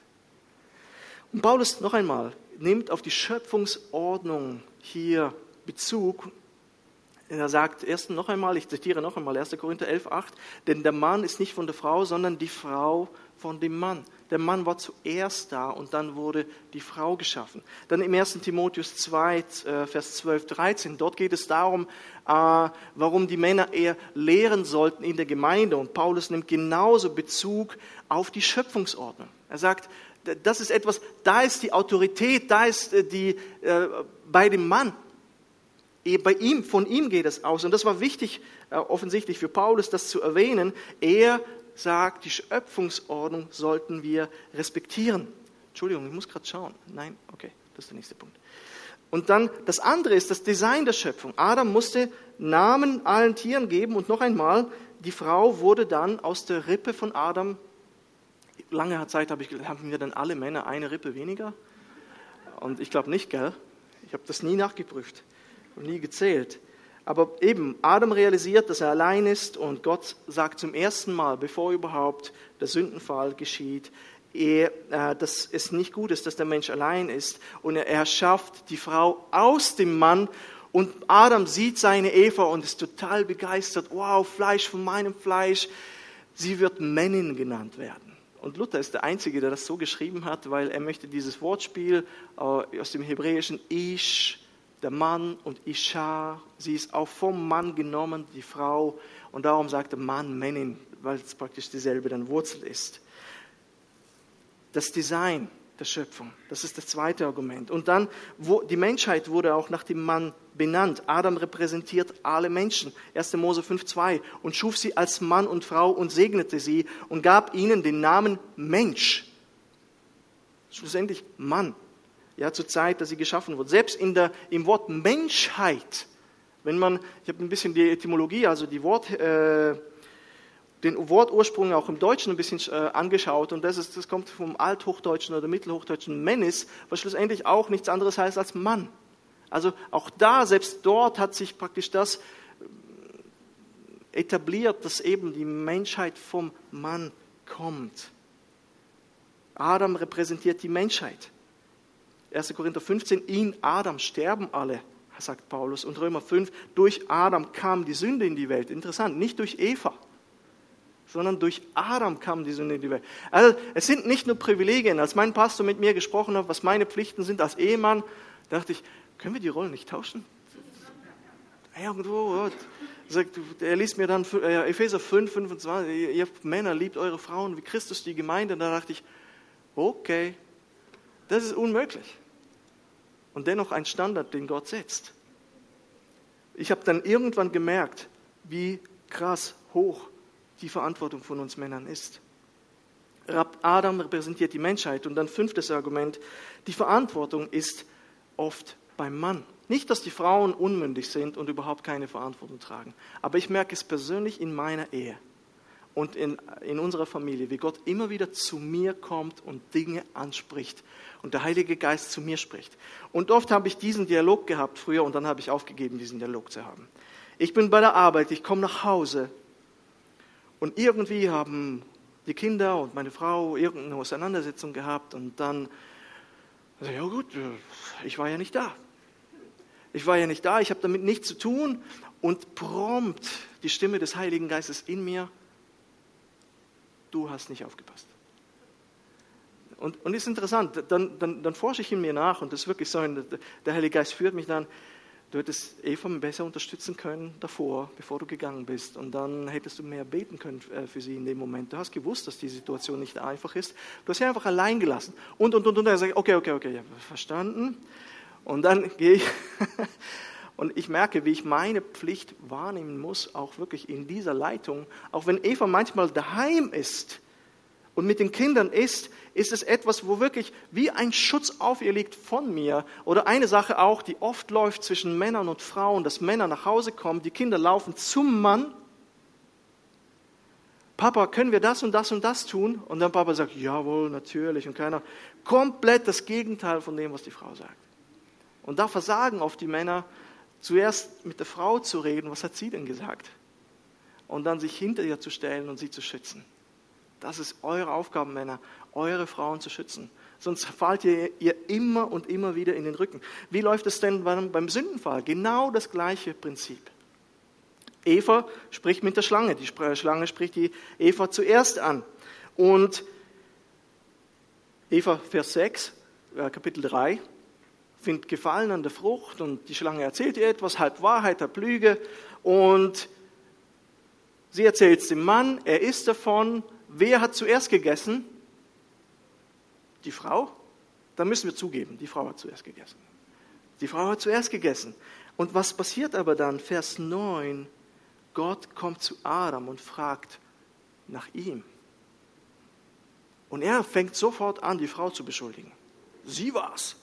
Und Paulus noch einmal nimmt auf die Schöpfungsordnung hier Bezug. Er sagt erst noch einmal, ich zitiere noch einmal 1. Korinther 11, 8, denn der Mann ist nicht von der Frau, sondern die Frau von dem Mann. Der Mann war zuerst da und dann wurde die Frau geschaffen. Dann im 1. Timotheus 2, äh, Vers 12, 13, dort geht es darum, äh, warum die Männer eher lehren sollten in der Gemeinde. Und Paulus nimmt genauso Bezug auf die Schöpfungsordnung. Er sagt, das ist etwas, da ist die Autorität, da ist äh, die bei dem Mann. Bei ihm, von ihm geht es aus. Und das war wichtig, offensichtlich für Paulus, das zu erwähnen. Er sagt, die Schöpfungsordnung sollten wir respektieren. Entschuldigung, ich muss gerade schauen. Nein, okay, das ist der nächste Punkt. Und dann das andere ist das Design der Schöpfung. Adam musste Namen allen Tieren geben und noch einmal, die Frau wurde dann aus der Rippe von Adam, lange Zeit habe ich, haben wir dann alle Männer eine Rippe weniger? Und ich glaube nicht, gell? Ich habe das nie nachgeprüft und nie gezählt. Aber eben, Adam realisiert, dass er allein ist und Gott sagt zum ersten Mal, bevor überhaupt der Sündenfall geschieht, er, äh, dass es nicht gut ist, dass der Mensch allein ist. Und er erschafft die Frau aus dem Mann. Und Adam sieht seine Eva und ist total begeistert. Wow, Fleisch von meinem Fleisch, Sie wird Männin genannt werden. Und Luther ist der Einzige, der das so geschrieben hat, weil er möchte dieses Wortspiel äh, aus dem Hebräischen Ish, der Mann und Isha, sie ist auch vom Mann genommen, die Frau, und darum sagt er Mann, Männin, weil es praktisch dieselbe dann Wurzel ist. Das Design der Schöpfung, das ist das zweite Argument. Und dann, die Menschheit wurde auch nach dem Mann benannt. Adam repräsentiert alle Menschen. 1. Mose 5,2 und schuf sie als Mann und Frau und segnete sie und gab ihnen den Namen Mensch. Schlussendlich Mann. Ja, zur Zeit, dass sie geschaffen wurden. Selbst in der, im Wort Menschheit, wenn man, ich habe ein bisschen die Etymologie, also die Wort, äh, den Wortursprung auch im Deutschen ein bisschen äh, angeschaut und das, ist, das kommt vom Althochdeutschen oder Mittelhochdeutschen Menis, was schlussendlich auch nichts anderes heißt als Mann. Also auch da, selbst dort hat sich praktisch das äh, etabliert, dass eben die Menschheit vom Mann kommt. Adam repräsentiert die Menschheit. 1. Korinther 15, in Adam sterben alle, sagt Paulus. Und Römer 5, durch Adam kam die Sünde in die Welt. Interessant, nicht durch Eva, sondern durch Adam kam die Sünde in die Welt. Also es sind nicht nur Privilegien. Als mein Pastor mit mir gesprochen hat, was meine Pflichten sind als Ehemann, dachte ich, können wir die Rollen nicht tauschen? Irgendwo, er liest mir dann äh, Epheser 5, 25, ihr Männer liebt eure Frauen wie Christus die Gemeinde. Und da dachte ich, okay, das ist unmöglich. Und dennoch ein Standard, den Gott setzt. Ich habe dann irgendwann gemerkt, wie krass hoch die Verantwortung von uns Männern ist. Adam repräsentiert die Menschheit. Und dann fünftes Argument, die Verantwortung ist oft beim Mann. Nicht, dass die Frauen unmündig sind und überhaupt keine Verantwortung tragen, aber ich merke es persönlich in meiner Ehe und in, in unserer Familie, wie Gott immer wieder zu mir kommt und Dinge anspricht und der Heilige Geist zu mir spricht. Und oft habe ich diesen Dialog gehabt früher und dann habe ich aufgegeben, diesen Dialog zu haben. Ich bin bei der Arbeit, ich komme nach Hause und irgendwie haben die Kinder und meine Frau irgendeine Auseinandersetzung gehabt und dann, also ja gut, ich war ja nicht da. Ich war ja nicht da, ich habe damit nichts zu tun und prompt die Stimme des Heiligen Geistes in mir, du hast nicht aufgepasst. Und, und ist interessant, dann, dann, dann forsche ich in mir nach und das ist wirklich so, der Heilige Geist führt mich dann, du hättest Eva besser unterstützen können davor, bevor du gegangen bist. Und dann hättest du mehr beten können äh, für sie in dem Moment. Du hast gewusst, dass die Situation nicht einfach ist. Du hast sie einfach allein gelassen. Und, und, und, und. Er sagt, okay, okay, okay, ja, verstanden. Und dann gehe ich und ich merke, wie ich meine Pflicht wahrnehmen muss, auch wirklich in dieser Leitung. Auch wenn Eva manchmal daheim ist und mit den Kindern ist, ist es etwas, wo wirklich wie ein Schutz auf ihr liegt von mir. Oder eine Sache auch, die oft läuft zwischen Männern und Frauen, dass Männer nach Hause kommen, die Kinder laufen zum Mann. Papa, können wir das und das und das tun? Und dann Papa sagt, jawohl, natürlich. Und keiner, komplett das Gegenteil von dem, was die Frau sagt. Und da versagen oft die Männer, zuerst mit der Frau zu reden, was hat sie denn gesagt? Und dann sich hinter ihr zu stellen und sie zu schützen. Das ist eure Aufgabe, Männer, eure Frauen zu schützen. Sonst fallt ihr, ihr immer und immer wieder in den Rücken. Wie läuft es denn beim, Sündenfall? Genau das gleiche Prinzip. Eva spricht mit der Schlange. Die Schlange spricht die Eva zuerst an. Und Eva, Vers 6, äh, Kapitel 3, findet Gefallen an der Frucht und die Schlange erzählt ihr etwas, halb Wahrheit, halb Lüge und sie erzählt es dem Mann, er isst davon. Wer hat zuerst gegessen? Die Frau? Da müssen wir zugeben, die Frau hat zuerst gegessen. Die Frau hat zuerst gegessen. Und was passiert aber dann? Vers 9. Gott kommt zu Adam und fragt nach ihm. Und er fängt sofort an, die Frau zu beschuldigen. Sie war's.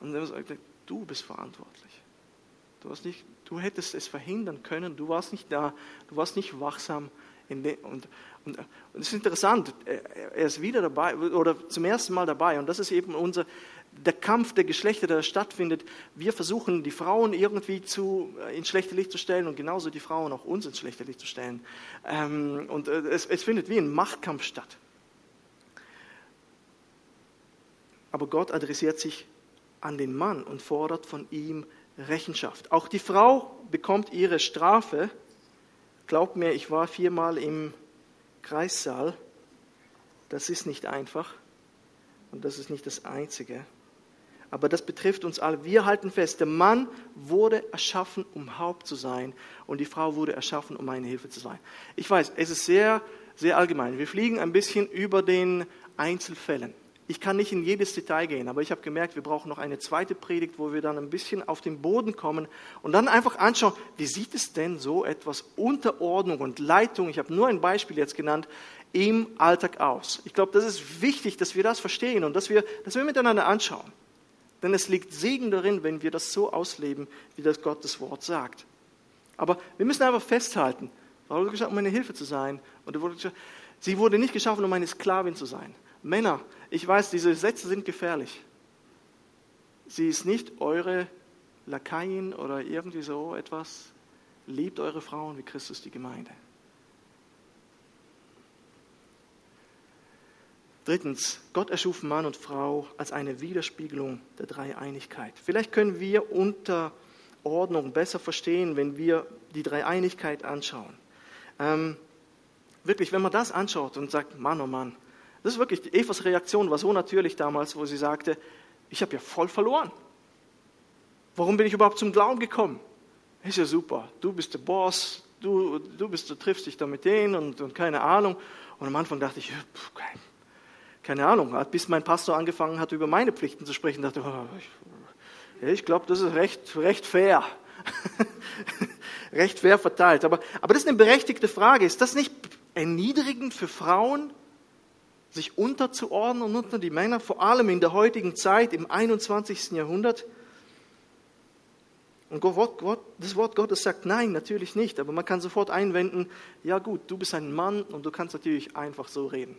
Und er sagt, du bist verantwortlich. Du, hast nicht, du hättest es verhindern können, du warst nicht da, du warst nicht wachsam. Und, und, und es ist interessant, er ist wieder dabei oder zum ersten Mal dabei. Und das ist eben unser, der Kampf der Geschlechter, der stattfindet. Wir versuchen, die Frauen irgendwie zu, äh, ins schlechte Licht zu stellen und genauso die Frauen auch uns ins schlechte Licht zu stellen. Ähm, und äh, es, es findet wie ein Machtkampf statt. Aber Gott adressiert sich an den Mann und fordert von ihm Rechenschaft. Auch die Frau bekommt ihre Strafe. Glaubt mir, ich war viermal im Kreissaal, das ist nicht einfach und das ist nicht das Einzige. Aber das betrifft uns alle. Wir halten fest, der Mann wurde erschaffen, um Haupt zu sein und die Frau wurde erschaffen, um eine Hilfe zu sein. Ich weiß, es ist sehr, sehr allgemein. Wir fliegen ein bisschen über den Einzelfällen. Ich kann nicht in jedes Detail gehen, aber ich habe gemerkt, wir brauchen noch eine zweite Predigt, wo wir dann ein bisschen auf den Boden kommen und dann einfach anschauen, wie sieht es denn so etwas Unterordnung und Leitung, ich habe nur ein Beispiel jetzt genannt, im Alltag aus. Ich glaube, das ist wichtig, dass wir das verstehen und dass wir, dass wir miteinander anschauen. Denn es liegt Segen darin, wenn wir das so ausleben, wie das Gottes Wort sagt. Aber wir müssen einfach festhalten, Frau wurde geschaffen, um eine Hilfe zu sein. Und sie wurde nicht geschaffen, um eine Sklavin zu sein. Männer, ich weiß, diese Sätze sind gefährlich. Sie ist nicht eure Lakaien oder irgendwie so etwas. Liebt eure Frauen wie Christus die Gemeinde. Drittens, Gott erschuf Mann und Frau als eine Widerspiegelung der Dreieinigkeit. Vielleicht können wir Unterordnung besser verstehen, wenn wir die Dreieinigkeit anschauen. Ähm, wirklich, wenn man das anschaut und sagt, Mann, oh Mann, das ist wirklich, Evas Reaktion war so natürlich damals, wo sie sagte, ich habe ja voll verloren. Warum bin ich überhaupt zum Glauben gekommen? Ist ja super, du bist der Boss, du, du, bist, du triffst dich da mit denen und, und keine Ahnung. Und am Anfang dachte ich, pff, keine, keine Ahnung, bis mein Pastor angefangen hat, über meine Pflichten zu sprechen, dachte oh, ich, ich glaube, das ist recht, recht fair. recht fair verteilt. Aber, aber das ist eine berechtigte Frage. Ist das nicht erniedrigend für Frauen, sich unterzuordnen und unter die Männer, vor allem in der heutigen Zeit, im 21. Jahrhundert. Und das Wort Gottes sagt nein, natürlich nicht, aber man kann sofort einwenden, ja gut, du bist ein Mann und du kannst natürlich einfach so reden.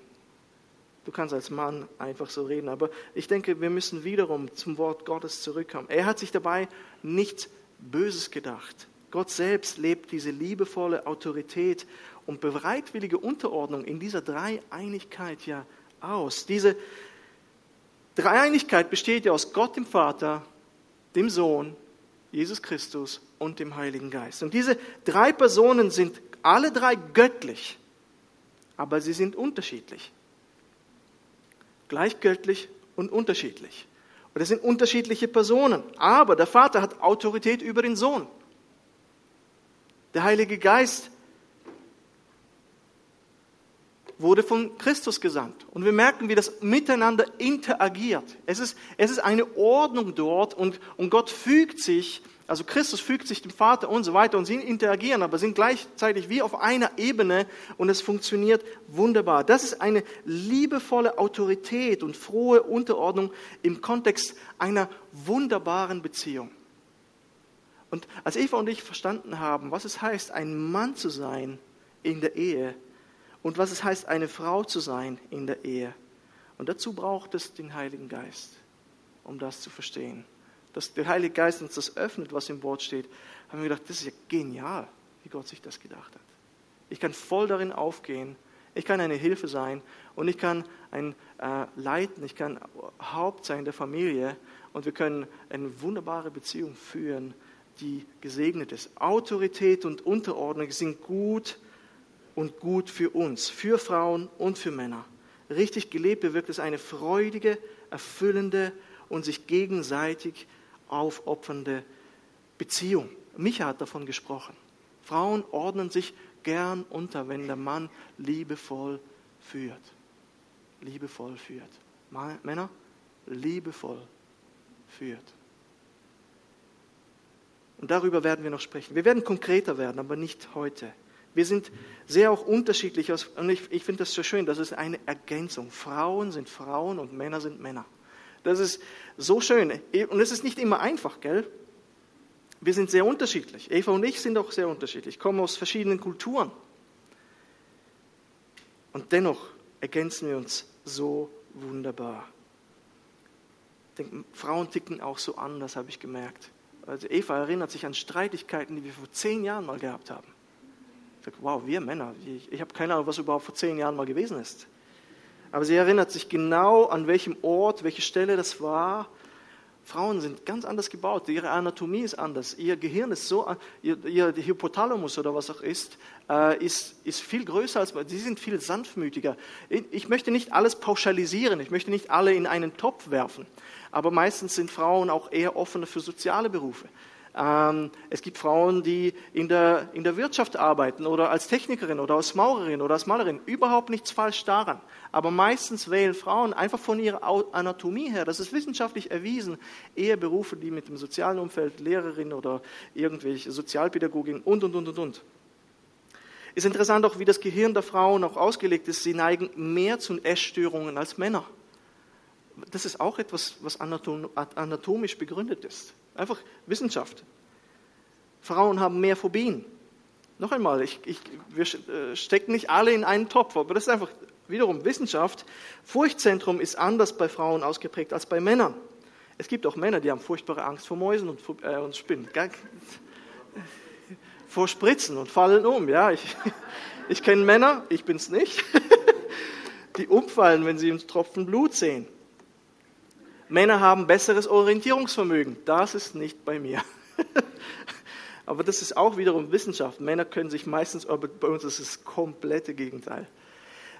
Du kannst als Mann einfach so reden, aber ich denke, wir müssen wiederum zum Wort Gottes zurückkommen. Er hat sich dabei nichts Böses gedacht. Gott selbst lebt diese liebevolle Autorität und bereitwillige Unterordnung in dieser Dreieinigkeit ja aus. Diese Dreieinigkeit besteht ja aus Gott dem Vater, dem Sohn, Jesus Christus und dem Heiligen Geist. Und diese drei Personen sind alle drei göttlich, aber sie sind unterschiedlich. Gleich göttlich und unterschiedlich. Und es sind unterschiedliche Personen. Aber der Vater hat Autorität über den Sohn. Der Heilige Geist wurde von Christus gesandt. Und wir merken, wie das miteinander interagiert. Es ist, es ist eine Ordnung dort und, und Gott fügt sich, also Christus fügt sich dem Vater und so weiter und sie interagieren, aber sind gleichzeitig wie auf einer Ebene und es funktioniert wunderbar. Das ist eine liebevolle Autorität und frohe Unterordnung im Kontext einer wunderbaren Beziehung. Und als Eva und ich verstanden haben, was es heißt, ein Mann zu sein in der Ehe, und was es heißt, eine Frau zu sein in der Ehe. Und dazu braucht es den Heiligen Geist, um das zu verstehen. Dass der Heilige Geist uns das öffnet, was im Wort steht, haben wir gedacht, das ist ja genial, wie Gott sich das gedacht hat. Ich kann voll darin aufgehen, ich kann eine Hilfe sein und ich kann ein äh, Leiten, ich kann Haupt sein der Familie und wir können eine wunderbare Beziehung führen, die gesegnet ist. Autorität und Unterordnung sind gut und gut für uns, für Frauen und für Männer. Richtig gelebt bewirkt es eine freudige, erfüllende und sich gegenseitig aufopfernde Beziehung. Micha hat davon gesprochen. Frauen ordnen sich gern unter, wenn der Mann liebevoll führt. Liebevoll führt. Männer, liebevoll führt. Und darüber werden wir noch sprechen. Wir werden konkreter werden, aber nicht heute. Wir sind sehr auch unterschiedlich und ich, ich finde das so schön, das ist eine Ergänzung. Frauen sind Frauen und Männer sind Männer. Das ist so schön und es ist nicht immer einfach, gell? Wir sind sehr unterschiedlich. Eva und ich sind auch sehr unterschiedlich, kommen aus verschiedenen Kulturen. Und dennoch ergänzen wir uns so wunderbar. Ich denke, Frauen ticken auch so anders, habe ich gemerkt. Also Eva erinnert sich an Streitigkeiten, die wir vor zehn Jahren mal gehabt haben sage, wow, wir Männer, ich, ich habe keine Ahnung, was überhaupt vor zehn Jahren mal gewesen ist. Aber sie erinnert sich genau, an welchem Ort, welche Stelle das war. Frauen sind ganz anders gebaut, ihre Anatomie ist anders, ihr Gehirn ist so, ihr, ihr Hypothalamus oder was auch ist, äh, ist, ist viel größer als, sie sind viel sanftmütiger. Ich möchte nicht alles pauschalisieren, ich möchte nicht alle in einen Topf werfen, aber meistens sind Frauen auch eher offener für soziale Berufe. Ähm, es gibt Frauen, die in der, in der Wirtschaft arbeiten oder als Technikerin oder als Maurerin oder als Malerin. Überhaupt nichts falsch daran. Aber meistens wählen Frauen einfach von ihrer Anatomie her, das ist wissenschaftlich erwiesen, eher Berufe, die mit dem sozialen Umfeld, Lehrerin oder irgendwelche Sozialpädagogin und, und, und, und, und. Ist interessant auch, wie das Gehirn der Frauen auch ausgelegt ist. Sie neigen mehr zu Essstörungen als Männer. Das ist auch etwas, was anatomisch begründet ist. Einfach Wissenschaft. Frauen haben mehr Phobien. Noch einmal, ich, ich, wir äh, stecken nicht alle in einen Topf, aber das ist einfach wiederum Wissenschaft. Furchtzentrum ist anders bei Frauen ausgeprägt als bei Männern. Es gibt auch Männer, die haben furchtbare Angst vor Mäusen und, äh, und Spinnen. Vor Spritzen und fallen um. Ja, ich, ich kenne Männer, ich bin es nicht, die umfallen, wenn sie einen Tropfen Blut sehen. Männer haben besseres Orientierungsvermögen. Das ist nicht bei mir. Aber das ist auch wiederum Wissenschaft. Männer können sich meistens, aber bei uns ist es das komplette Gegenteil.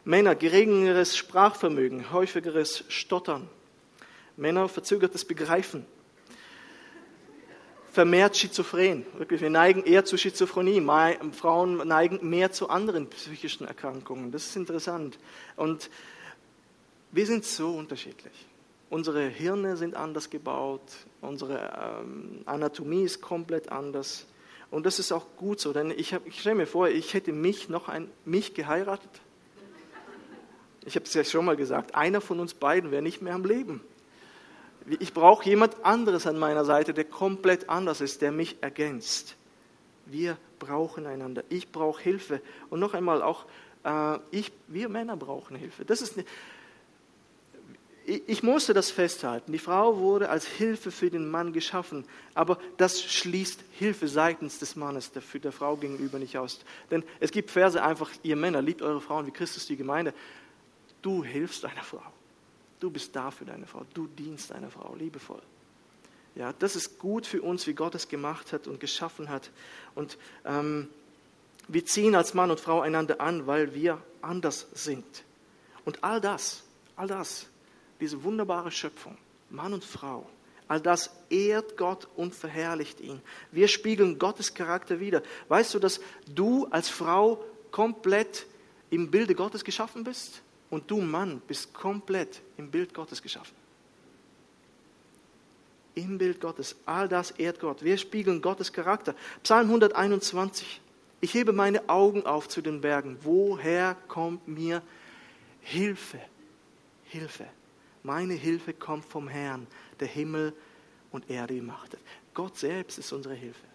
Männer geringeres Sprachvermögen, häufigeres Stottern. Männer verzögertes Begreifen. Vermehrt schizophren. Wirklich, wir neigen eher zu Schizophrenie. Frauen neigen mehr zu anderen psychischen Erkrankungen. Das ist interessant. Und wir sind so unterschiedlich. Unsere Hirne sind anders gebaut, unsere ähm, Anatomie ist komplett anders. Und das ist auch gut so, denn ich, ich stelle mir vor, ich hätte mich noch ein, mich geheiratet. Ich habe es ja schon mal gesagt, einer von uns beiden wäre nicht mehr am Leben. Ich brauche jemand anderes an meiner Seite, der komplett anders ist, der mich ergänzt. Wir brauchen einander. Ich brauche Hilfe. Und noch einmal, auch äh, ich, wir Männer brauchen Hilfe. Das ist, ich musste das festhalten. Die Frau wurde als Hilfe für den Mann geschaffen, aber das schließt Hilfe seitens des Mannes für der Frau gegenüber nicht aus. Denn es gibt Verse einfach, ihr Männer, liebt eure Frauen wie Christus die Gemeinde. Du hilfst deiner Frau. Du bist da für deine Frau. Du dienst deiner Frau liebevoll. Ja, das ist gut für uns, wie Gott es gemacht hat und geschaffen hat. Und ähm, wir ziehen als Mann und Frau einander an, weil wir anders sind. Und all das, all das diese wunderbare Schöpfung, Mann und Frau, all das ehrt Gott und verherrlicht ihn. Wir spiegeln Gottes Charakter wider. Weißt du, dass du als Frau komplett im Bilde Gottes geschaffen bist? Und du, Mann, bist komplett im Bild Gottes geschaffen. Im Bild Gottes. All das ehrt Gott. Wir spiegeln Gottes Charakter. Psalm 121. Ich hebe meine Augen auf zu den Bergen. Woher kommt mir Hilfe? Hilfe. Meine Hilfe kommt vom Herrn, der Himmel und Erde gemacht hat. Gott selbst ist unsere Hilfe.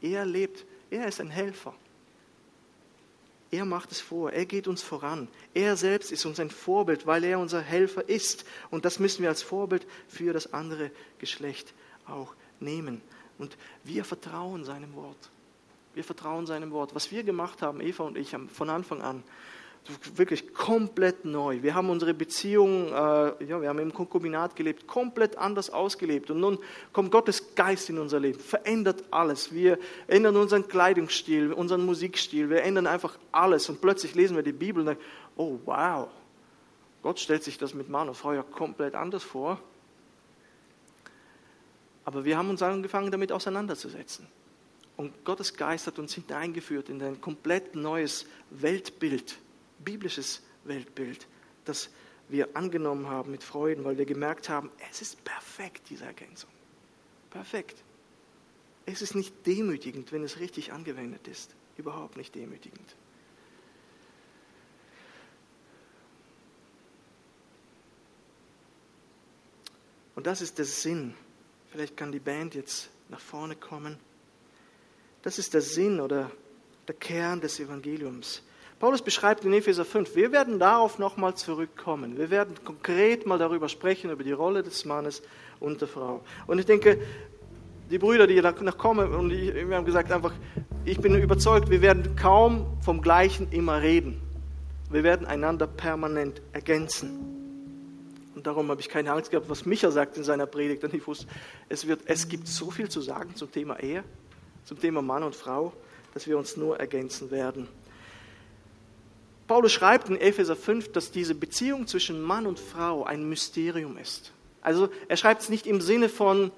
Er lebt, er ist ein Helfer. Er macht es vor, er geht uns voran. Er selbst ist uns ein Vorbild, weil er unser Helfer ist. Und das müssen wir als Vorbild für das andere Geschlecht auch nehmen. Und wir vertrauen seinem Wort. Wir vertrauen seinem Wort. Was wir gemacht haben, Eva und ich, von Anfang an, wirklich komplett neu. Wir haben unsere Beziehung, äh, ja, wir haben im Konkubinat gelebt, komplett anders ausgelebt. Und nun kommt Gottes Geist in unser Leben, verändert alles. Wir ändern unseren Kleidungsstil, unseren Musikstil, wir ändern einfach alles. Und plötzlich lesen wir die Bibel und denken, oh wow, Gott stellt sich das mit Mann und Frau ja komplett anders vor. Aber wir haben uns angefangen, damit auseinanderzusetzen. Und Gottes Geist hat uns hineingeführt in ein komplett neues Weltbild biblisches Weltbild, das wir angenommen haben mit Freuden, weil wir gemerkt haben, es ist perfekt, diese Ergänzung. Perfekt. Es ist nicht demütigend, wenn es richtig angewendet ist. Überhaupt nicht demütigend. Und das ist der Sinn. Vielleicht kann die Band jetzt nach vorne kommen. Das ist der Sinn oder der Kern des Evangeliums. Paulus beschreibt in Epheser 5, wir werden darauf nochmal zurückkommen. Wir werden konkret mal darüber sprechen, über die Rolle des Mannes und der Frau. Und ich denke, die Brüder, die noch kommen, und ich, wir haben gesagt einfach, ich bin überzeugt, wir werden kaum vom Gleichen immer reden. Wir werden einander permanent ergänzen. Und darum habe ich keine Angst gehabt, was Micha sagt in seiner Predigt. Denn ich wusste, es, wird, es gibt so viel zu sagen zum Thema Ehe, zum Thema Mann und Frau, dass wir uns nur ergänzen werden. Paulus schreibt in Epheser 5, dass diese Beziehung zwischen Mann und Frau ein Mysterium ist. Also er schreibt es nicht im Sinne von,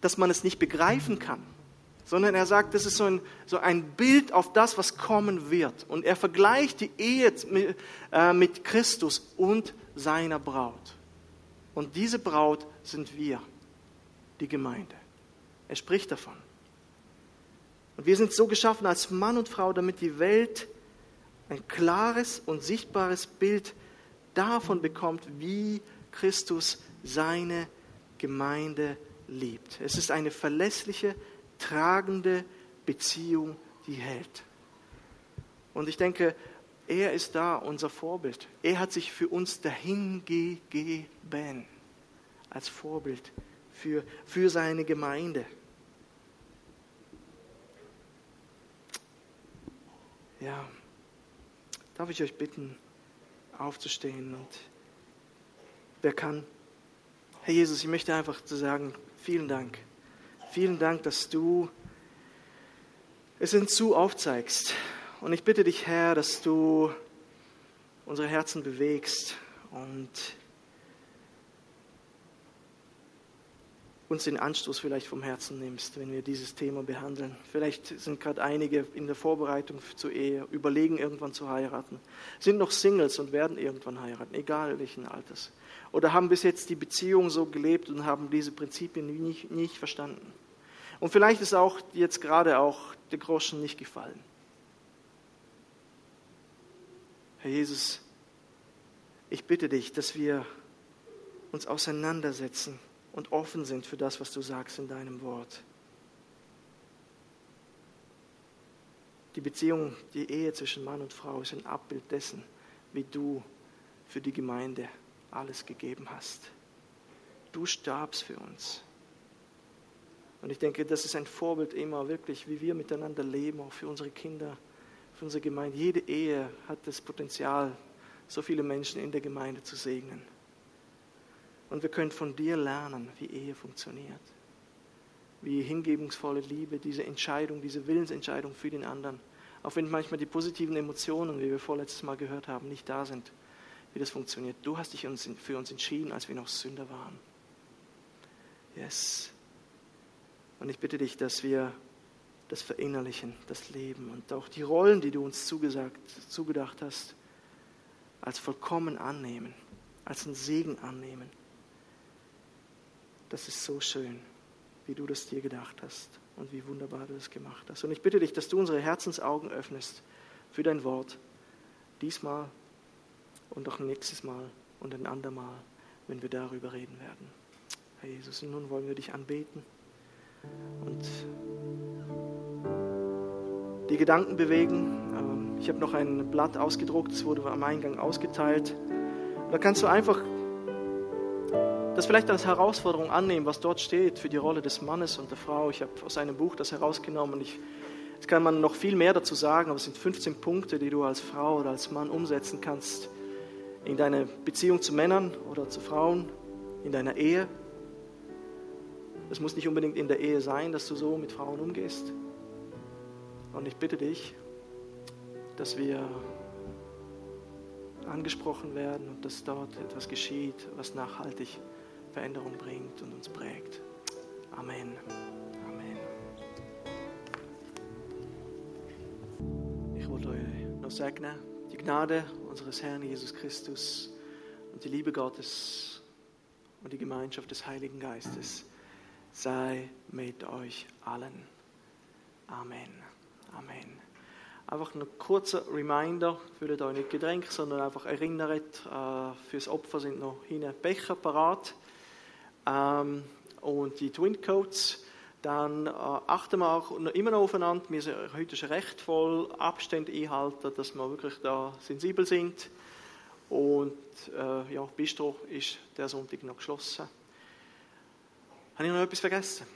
dass man es nicht begreifen kann, sondern er sagt, das ist so ein, so ein Bild auf das, was kommen wird. Und er vergleicht die Ehe mit, äh, mit Christus und seiner Braut. Und diese Braut sind wir, die Gemeinde. Er spricht davon. Und wir sind so geschaffen als Mann und Frau, damit die Welt ein klares und sichtbares Bild davon bekommt, wie Christus seine Gemeinde liebt. Es ist eine verlässliche, tragende Beziehung, die hält. Und ich denke, er ist da unser Vorbild. Er hat sich für uns dahingegeben als Vorbild für, für seine Gemeinde. Ja, darf ich euch bitten, aufzustehen und wer kann? Herr Jesus, ich möchte einfach zu sagen, vielen Dank. Vielen Dank, dass du es hinzu aufzeigst. Und ich bitte dich, Herr, dass du unsere Herzen bewegst und uns den Anstoß vielleicht vom Herzen nimmst, wenn wir dieses Thema behandeln. Vielleicht sind gerade einige in der Vorbereitung zur Ehe, überlegen irgendwann zu heiraten, sind noch Singles und werden irgendwann heiraten, egal welchen Alters. Oder haben bis jetzt die Beziehung so gelebt und haben diese Prinzipien nicht, nicht verstanden. Und vielleicht ist auch jetzt gerade auch der Groschen nicht gefallen. Herr Jesus, ich bitte dich, dass wir uns auseinandersetzen und offen sind für das, was du sagst in deinem Wort. Die Beziehung, die Ehe zwischen Mann und Frau ist ein Abbild dessen, wie du für die Gemeinde alles gegeben hast. Du starbst für uns. Und ich denke, das ist ein Vorbild immer wirklich, wie wir miteinander leben, auch für unsere Kinder, für unsere Gemeinde. Jede Ehe hat das Potenzial, so viele Menschen in der Gemeinde zu segnen. Und wir können von dir lernen, wie Ehe funktioniert. Wie hingebungsvolle Liebe, diese Entscheidung, diese Willensentscheidung für den anderen, auch wenn manchmal die positiven Emotionen, wie wir vorletztes Mal gehört haben, nicht da sind, wie das funktioniert. Du hast dich für uns entschieden, als wir noch Sünder waren. Yes. Und ich bitte dich, dass wir das verinnerlichen, das Leben und auch die Rollen, die du uns zugesagt, zugedacht hast, als vollkommen annehmen, als einen Segen annehmen das ist so schön, wie du das dir gedacht hast und wie wunderbar du das gemacht hast. Und ich bitte dich, dass du unsere Herzensaugen öffnest für dein Wort, diesmal und auch nächstes Mal und ein andermal, wenn wir darüber reden werden. Herr Jesus, und nun wollen wir dich anbeten und die Gedanken bewegen. Ähm, ich habe noch ein Blatt ausgedruckt, es wurde am Eingang ausgeteilt. Da kannst du einfach das vielleicht als Herausforderung annehmen, was dort steht für die Rolle des Mannes und der Frau. Ich habe aus einem Buch das herausgenommen und ich, jetzt kann man noch viel mehr dazu sagen, aber es sind 15 Punkte, die du als Frau oder als Mann umsetzen kannst in deiner Beziehung zu Männern oder zu Frauen, in deiner Ehe. Es muss nicht unbedingt in der Ehe sein, dass du so mit Frauen umgehst. Und ich bitte dich, dass wir angesprochen werden und dass dort etwas geschieht, was nachhaltig ist Veränderung bringt und uns prägt. Amen. Amen. Ich wollte euch noch segnen, die Gnade unseres Herrn Jesus Christus und die Liebe Gottes und die Gemeinschaft des Heiligen Geistes sei mit euch allen. Amen. Amen. Einfach ein kurzer Reminder, fühlt euch nicht gedrängt, sondern einfach erinnert, äh, fürs Opfer sind noch hinten Becher parat ähm, und die Twin Codes, dann äh, achten wir auch immer noch aufeinander. Wir sind heute schon recht voll Abstände einhalten, dass wir wirklich da sensibel sind. Und äh, ja, Bistro ist der Sonntag noch geschlossen. Habe ich noch etwas vergessen?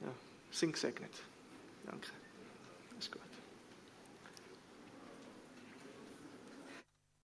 Ja, sind gesegnet. Danke.